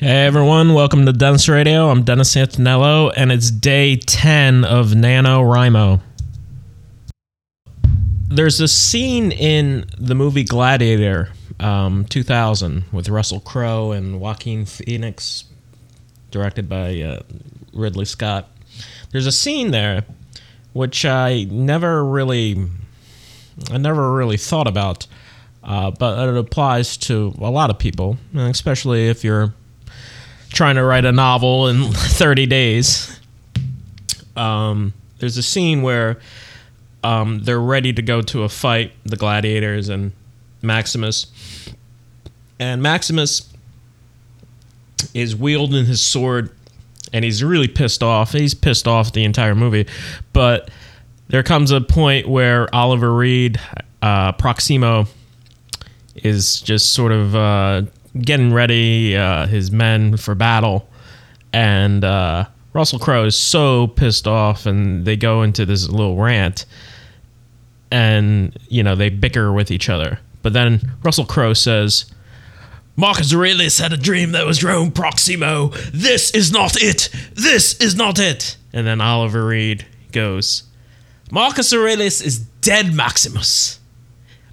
Hey everyone, welcome to Dennis Radio. I'm Dennis Santinello, and it's day 10 of NaNoWriMo. There's a scene in the movie Gladiator um, 2000 with Russell Crowe and Joaquin Phoenix, directed by uh, Ridley Scott. There's a scene there which I never really, I never really thought about, uh, but it applies to a lot of people, especially if you're trying to write a novel in 30 days. Um, there's a scene where um, they're ready to go to a fight, the gladiators and Maximus. And Maximus is wielding his sword and he's really pissed off. He's pissed off the entire movie. But there comes a point where Oliver Reed, uh, Proximo, is just sort of uh, getting ready uh, his men for battle, and uh, Russell Crowe is so pissed off, and they go into this little rant, and you know they bicker with each other. But then Russell Crowe says. Marcus Aurelius had a dream that was Rome Proximo. This is not it. This is not it. And then Oliver Reed goes, Marcus Aurelius is dead, Maximus.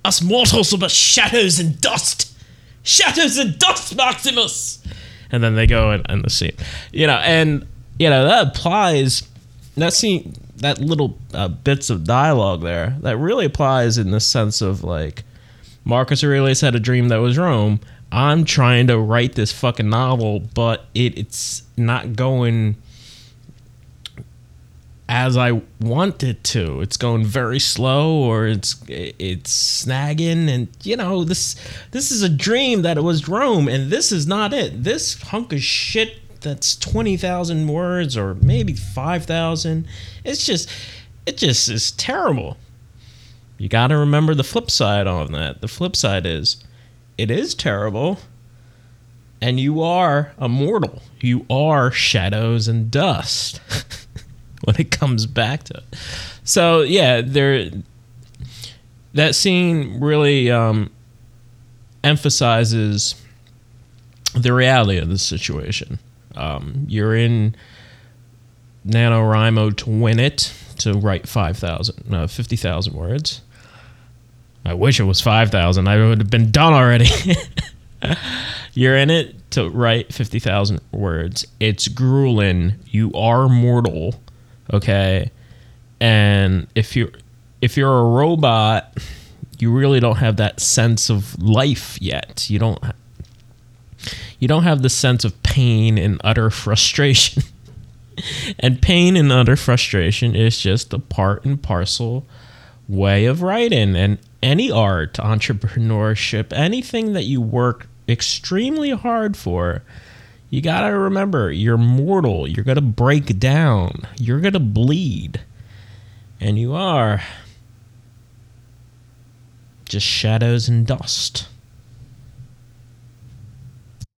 Us mortals are but shadows and dust. Shadows and dust, Maximus. And then they go and, and the scene, you know, and you know that applies. That scene, that little uh, bits of dialogue there, that really applies in the sense of like, Marcus Aurelius had a dream that was Rome. I'm trying to write this fucking novel, but it, it's not going as I want it to. It's going very slow, or it's it's snagging, and you know this this is a dream that it was Rome, and this is not it. This hunk of shit that's twenty thousand words, or maybe five thousand. It's just it just is terrible. You got to remember the flip side on that. The flip side is it is terrible. And you are immortal. You are shadows and dust. when it comes back to it. So yeah, there that scene really um, emphasizes the reality of the situation. Um, you're in NaNoWriMo to win it, to write 5,000, no, 50,000 words. I wish it was 5,000. I would have been done already. you're in it to write 50,000 words. It's grueling. You are mortal okay? And if you if you're a robot you really don't have that sense of life yet. You don't you don't have the sense of pain and utter frustration. And pain and utter frustration is just a part and parcel way of writing. And any art entrepreneurship anything that you work extremely hard for you got to remember you're mortal. You're going to break down. You're going to bleed. And you are just shadows and dust.